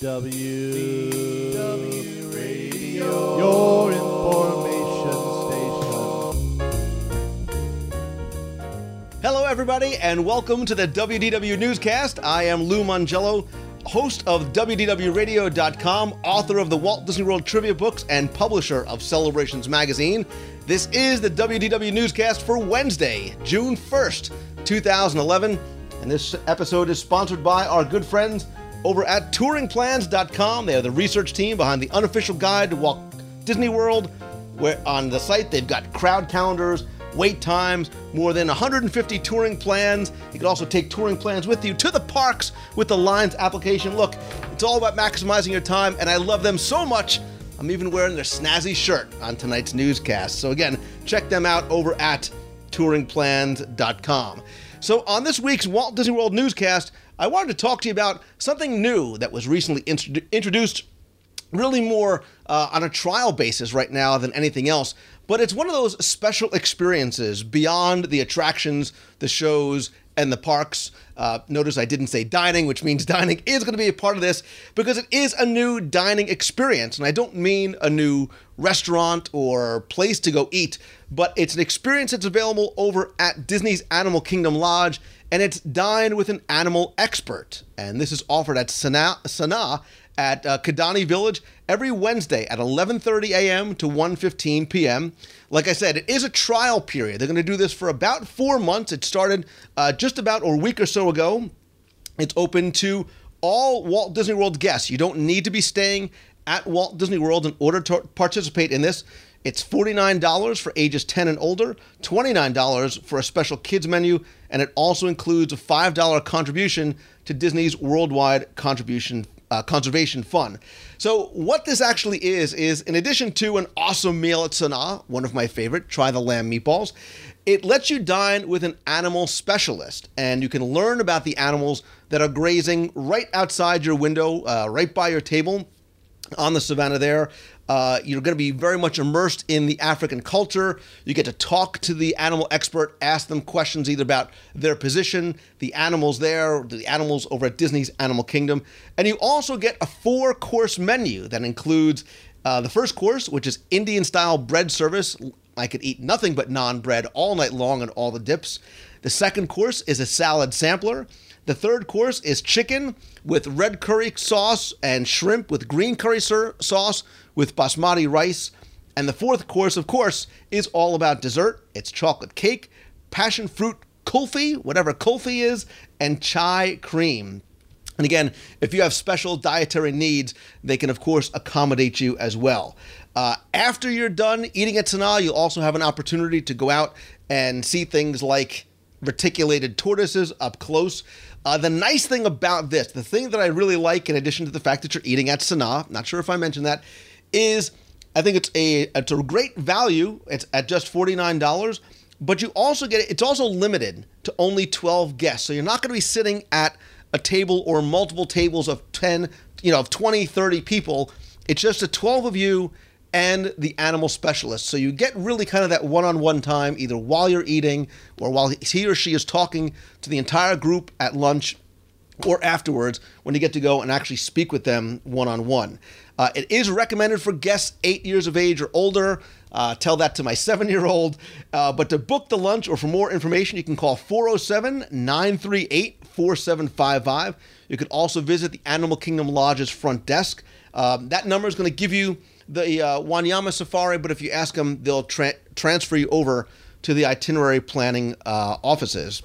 W W Radio, your information station. Hello, everybody, and welcome to the WDW Newscast. I am Lou Mongello, host of WDWRadio.com, author of the Walt Disney World Trivia Books, and publisher of Celebrations Magazine. This is the WDW Newscast for Wednesday, June 1st, 2011, and this episode is sponsored by our good friends over at touringplans.com. They are the research team behind the unofficial guide to Walt Disney World, where on the site they've got crowd calendars, wait times, more than 150 touring plans. You can also take touring plans with you to the parks with the Lines application. Look, it's all about maximizing your time, and I love them so much. I'm even wearing their snazzy shirt on tonight's newscast. So, again, check them out over at touringplans.com. So, on this week's Walt Disney World newscast, I wanted to talk to you about something new that was recently int- introduced, really more uh, on a trial basis right now than anything else. But it's one of those special experiences beyond the attractions, the shows, and the parks. Uh, notice I didn't say dining, which means dining is going to be a part of this because it is a new dining experience. And I don't mean a new restaurant or place to go eat, but it's an experience that's available over at Disney's Animal Kingdom Lodge and it's Dine with an Animal Expert. And this is offered at Sanaa, Sanaa at uh, Kidani Village every Wednesday at 11:30 a.m. to 1:15 p.m. Like I said, it is a trial period. They're going to do this for about four months. It started uh, just about a week or so ago. It's open to all Walt Disney World guests. You don't need to be staying at Walt Disney World in order to participate in this. It's $49 for ages 10 and older, $29 for a special kids menu, and it also includes a $5 contribution to Disney's Worldwide Contribution uh, Conservation Fund. So, what this actually is, is in addition to an awesome meal at Sanaa, one of my favorite, try the lamb meatballs, it lets you dine with an animal specialist, and you can learn about the animals that are grazing right outside your window, uh, right by your table on the savannah there. Uh, you're going to be very much immersed in the African culture. You get to talk to the animal expert, ask them questions either about their position, the animals there, the animals over at Disney's Animal Kingdom. And you also get a four course menu that includes uh, the first course, which is Indian style bread service. I could eat nothing but naan bread all night long and all the dips. The second course is a salad sampler. The third course is chicken with red curry sauce and shrimp with green curry sauce with basmati rice. And the fourth course, of course, is all about dessert. It's chocolate cake, passion fruit kulfi, whatever kulfi is, and chai cream. And again, if you have special dietary needs, they can, of course, accommodate you as well. Uh, after you're done eating at Sanaa, you'll also have an opportunity to go out and see things like reticulated tortoises up close. Uh, the nice thing about this, the thing that I really like, in addition to the fact that you're eating at Sanaa, not sure if I mentioned that, is I think it's a it's a great value. It's at just forty nine dollars, but you also get it's also limited to only twelve guests. So you're not going to be sitting at a table or multiple tables of 10, you know, of 20, 30 people. It's just a 12 of you and the animal specialist. So you get really kind of that one on one time, either while you're eating or while he or she is talking to the entire group at lunch or afterwards when you get to go and actually speak with them one on one. It is recommended for guests eight years of age or older. Uh, tell that to my seven year old. Uh, but to book the lunch or for more information, you can call 407 938 4755. You could also visit the Animal Kingdom Lodge's front desk. Um, that number is going to give you the uh, Wanyama Safari, but if you ask them, they'll tra- transfer you over to the itinerary planning uh, offices.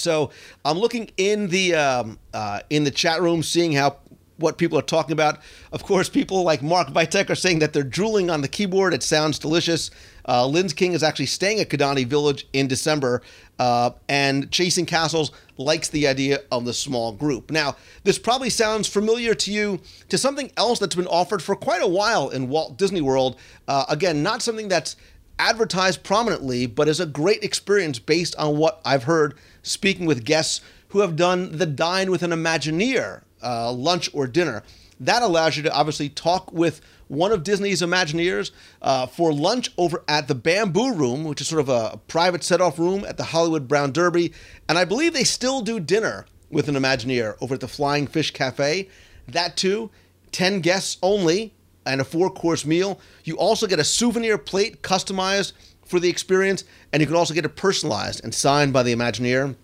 So I'm looking in the um, uh, in the chat room, seeing how what people are talking about. Of course, people like Mark Vitek are saying that they're drooling on the keyboard. It sounds delicious. Uh, Lynn's King is actually staying at Kidani Village in December, uh, and Chasing Castles likes the idea of the small group. Now, this probably sounds familiar to you to something else that's been offered for quite a while in Walt Disney World. Uh, again, not something that's advertised prominently, but is a great experience based on what I've heard speaking with guests who have done the Dine with an Imagineer uh, lunch or dinner. That allows you to obviously talk with one of Disney's Imagineers uh, for lunch over at the Bamboo Room, which is sort of a, private set off room at the Hollywood Brown Derby. And I believe they still do dinner with an Imagineer over at the Flying Fish Cafe. That too, 10 guests only and a four course meal. You also get a souvenir plate customized for the experience, and you can also get it personalized and signed by the Imagineer.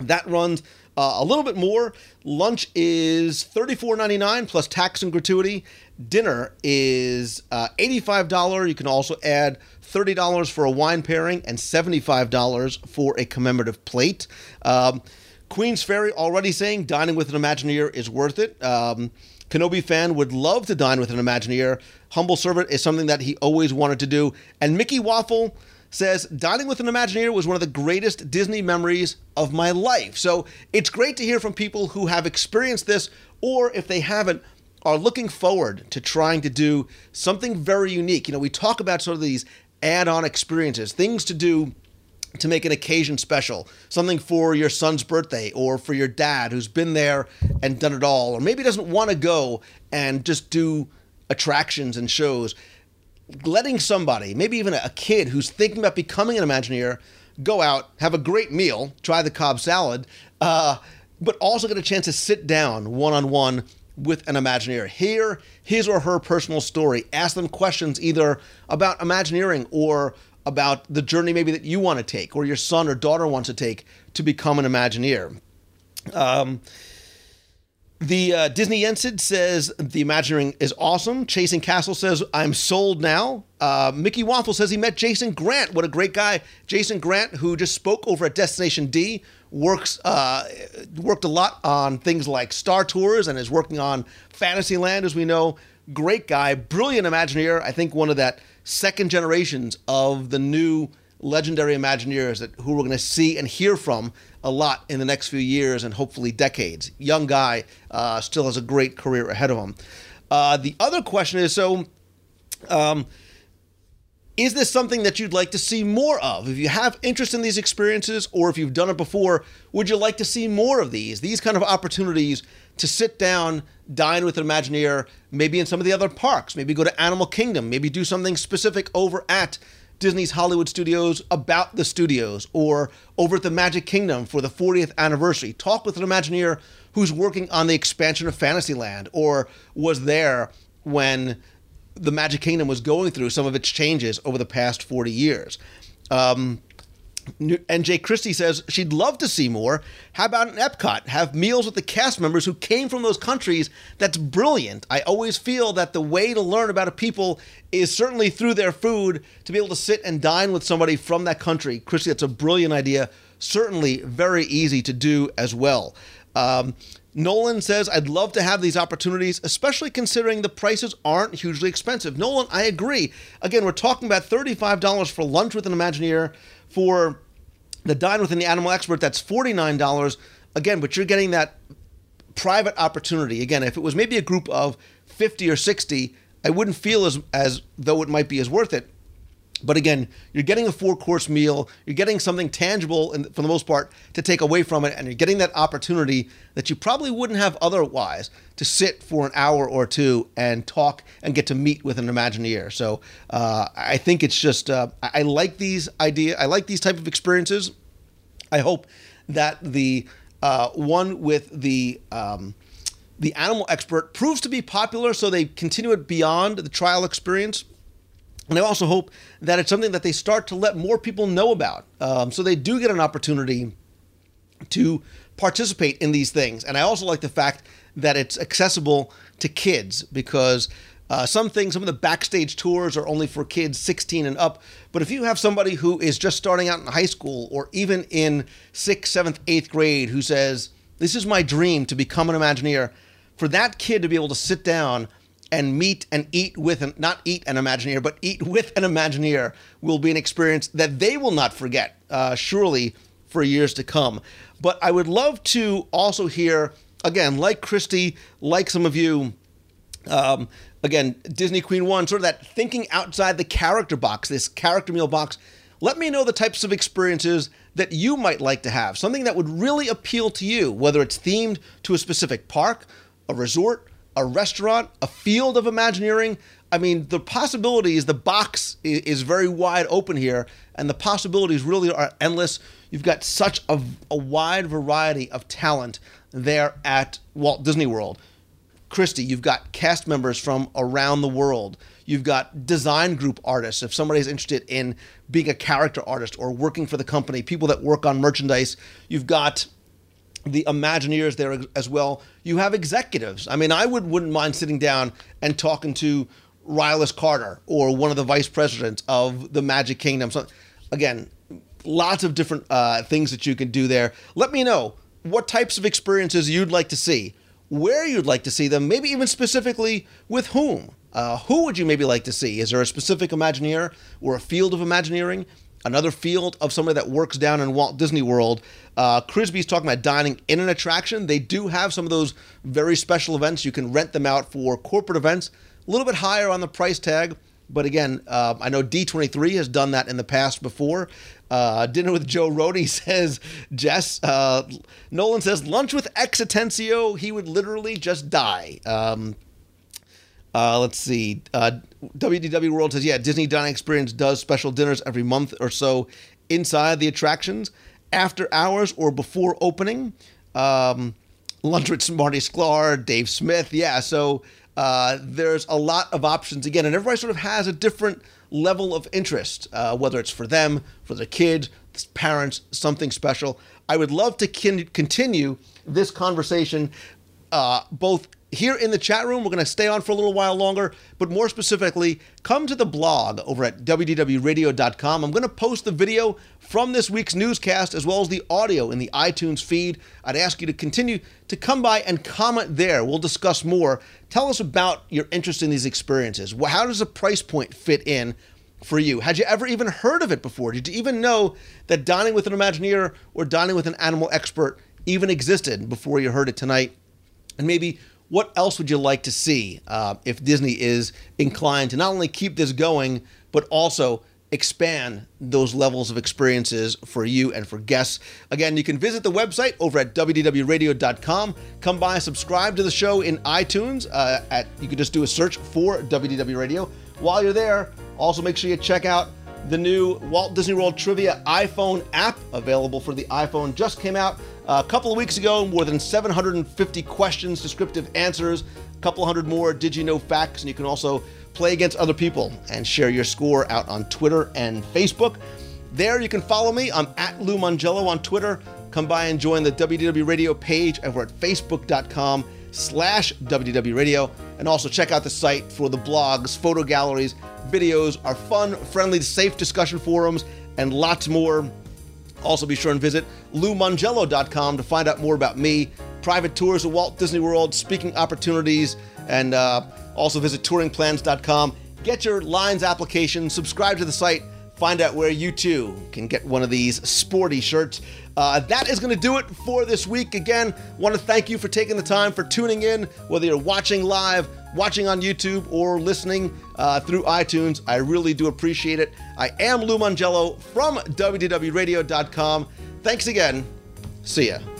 That runs uh, a little bit more. Lunch is $34.99 plus tax and gratuity. Dinner is uh, $85. You can also add $30 for a wine pairing and $75 for a commemorative plate. Um, Queen's Ferry already saying dining with an Imagineer is worth it. Um, Kenobi fan would love to dine with an Imagineer. Humble servant is something that he always wanted to do. And Mickey Waffle says dining with an Imagineer was one of the greatest Disney memories of my life. So it's great to hear from people who have experienced this, or if they haven't, are looking forward to trying to do something very unique. You know, we talk about sort of these add on experiences, things to do to make an occasion special, something for your son's birthday or for your dad who's been there and done it all, or maybe doesn't want to go and just do attractions and shows. Letting somebody, maybe even a kid who's thinking about becoming an Imagineer, go out, have a great meal, try the Cobb salad, uh, but also get a chance to sit down one on one with an Imagineer. Hear his or her personal story. Ask them questions either about Imagineering or about the journey maybe that you want to take or your son or daughter wants to take to become an Imagineer. Um, the uh, Disney Yensid says the Imagineering is awesome. Chasing Castle says I'm sold now. Uh, Mickey Waffle says he met Jason Grandt. What a great guy, Jason Grandt, who just spoke over at Destination D. Works uh, worked a lot on things like Star Tours and is working on Fantasyland, as we know. Great guy, brilliant Imagineer. I think one of that second generations of the new legendary Imagineers that who we're going to see and hear from a lot in the next few years and hopefully decades. Young guy, uh, still has a great career ahead of him. Uh, the other question is so. Um, is this something that you'd like to see more of? If you have interest in these experiences or if you've done it before, would you like to see more of these? These kind of opportunities to sit down, dine with an Imagineer, maybe in some of the other parks, maybe go to Animal Kingdom, maybe do something specific over at Disney's Hollywood Studios about the studios or over at the Magic Kingdom for the 40th anniversary. Talk with an Imagineer who's working on the expansion of Fantasyland or was there when the Magic Kingdom was going through some of its changes over the past 40 years. Um, and Jay Christie says she'd love to see more. How about an Epcot? Have meals with the cast members who came from those countries. That's brilliant. I always feel that the way to learn about a people is certainly through their food, to be able to sit and dine with somebody from that country. Christie, that's a brilliant idea. Certainly very easy to do as well. Um, Nolan says, I'd love to have these opportunities, especially considering the prices aren't hugely expensive. Nolan, I agree. Again, we're talking about $35 for lunch with an Imagineer. For the dine with an animal expert, that's $49. Again, but you're getting that private opportunity. Again, if it was maybe a group of 50 or 60, I wouldn't feel as, as though it might be as worth it. But again, you're getting a four course meal, you're getting something tangible and for the most part to take away from it, and you're getting that opportunity that you probably wouldn't have otherwise to sit for an hour or two and talk and get to meet with an Imagineer. So uh, I think it's just, uh, I like these idea, I like these type of experiences. I hope that the uh, one with the um, the animal expert proves to be popular, so they continue it beyond the trial experience and I also hope that it's something that they start to let more people know about. Um, so they do get an opportunity to participate in these things. And I also like the fact that it's accessible to kids because uh, some things, some of the backstage tours are only for kids 16 and up. But if you have somebody who is just starting out in high school or even in sixth, seventh, eighth grade who says, This is my dream to become an Imagineer, for that kid to be able to sit down and meet and eat with an not eat an Imagineer, but eat with an Imagineer will be an experience that they will not forget, uh, surely for years to come. But I would love to also hear again, like Christy, like some of you. Um, again, Disney Queen One, sort of that thinking outside the character box, this character meal box. Let me know the types of experiences that you might like to have, something that would really appeal to you, whether it's themed to a specific park, a resort, a restaurant, a field of Imagineering. I mean, the possibilities, the box is, very wide open here, and the possibilities really are endless. You've got such a, a wide variety of talent there at Walt Disney World. Christie, you've got cast members from around the world. You've got design group artists. If somebody's interested in being a character artist or working for the company, people that work on merchandise, you've got the Imagineers there as well. You have executives. I mean, I would wouldn't mind sitting down and talking to Rylus Carter or one of the vice presidents of the Magic Kingdom. So, again, lots of different uh, things that you can do there. Let me know what types of experiences you'd like to see, where you'd like to see them, maybe even specifically with whom. Uh, who would you maybe like to see? Is there a specific Imagineer or a field of Imagineering? Another field of somebody that works down in Walt Disney World. Uh, Crisby's talking about dining in an attraction. They do have some of those very special events. You can rent them out for corporate events. A little bit higher on the price tag. But again, uh, I know D23 has done that in the past before. Uh, dinner with Joe Rohde says, Jess, uh, Nolan says, lunch with X Atencio, he would literally just die. Um, uh, let's see. WDW World says, yeah, Disney Dining Experience does special dinners every month or so inside the attractions, after hours or before opening. Um, lunch with Marty Sklar, Dave Smith. Yeah, so uh, there's a lot of options again, and everybody sort of has a different level of interest, uh, whether it's for them, for their kids, parents, something special. I would love to con- continue this conversation uh, both here in the chat room. We're going to stay on for a little while longer, but more specifically, come to the blog over at wdwradio.com. I'm going to post the video from this week's newscast as well as the audio in the iTunes feed. I'd ask you to continue to come by and comment there. We'll discuss more. Tell us about your interest in these experiences. How does a price point fit in? For you, had you ever even heard of it before? Did you even know that dining with an Imagineer or dining with an animal expert even existed before you heard it tonight? And maybe what else would you like to see uh, if Disney is inclined to not only keep this going, but also expand those levels of experiences for you and for guests. Again, you can visit the website over at wdwradio.com. Come by, subscribe to the show in iTunes. Uh, at you can just do a search for WDW Radio. While you're there, also make sure you check out the new Walt Disney World Trivia iPhone app available for the iPhone. Just came out a couple of weeks ago, more than 750 questions, descriptive answers, a couple hundred more did you know facts, and you can also play against other people and share your score out on Twitter and Facebook. There you can follow me. I'm at Lou Mongello on Twitter. Come by and join the WDW Radio page over at facebook.com slash WDW Radio. And also check out the site for the blogs, photo galleries, videos, our fun, friendly, safe discussion forums, and lots more. Also, be sure and visit loumongello.com to find out more about me, private tours of Walt Disney World, speaking opportunities, and uh, also visit touringplans.com. Get your lines application, subscribe to the site, find out where you too can get one of these sporty shirts. Uh, that is going to do it for this week. Again, want to thank you for taking the time for tuning in, whether you're watching live, watching on YouTube, or listening uh, through iTunes. I really do appreciate it. I am Lou Mongello from WDWRadio.com. Thanks again. See ya.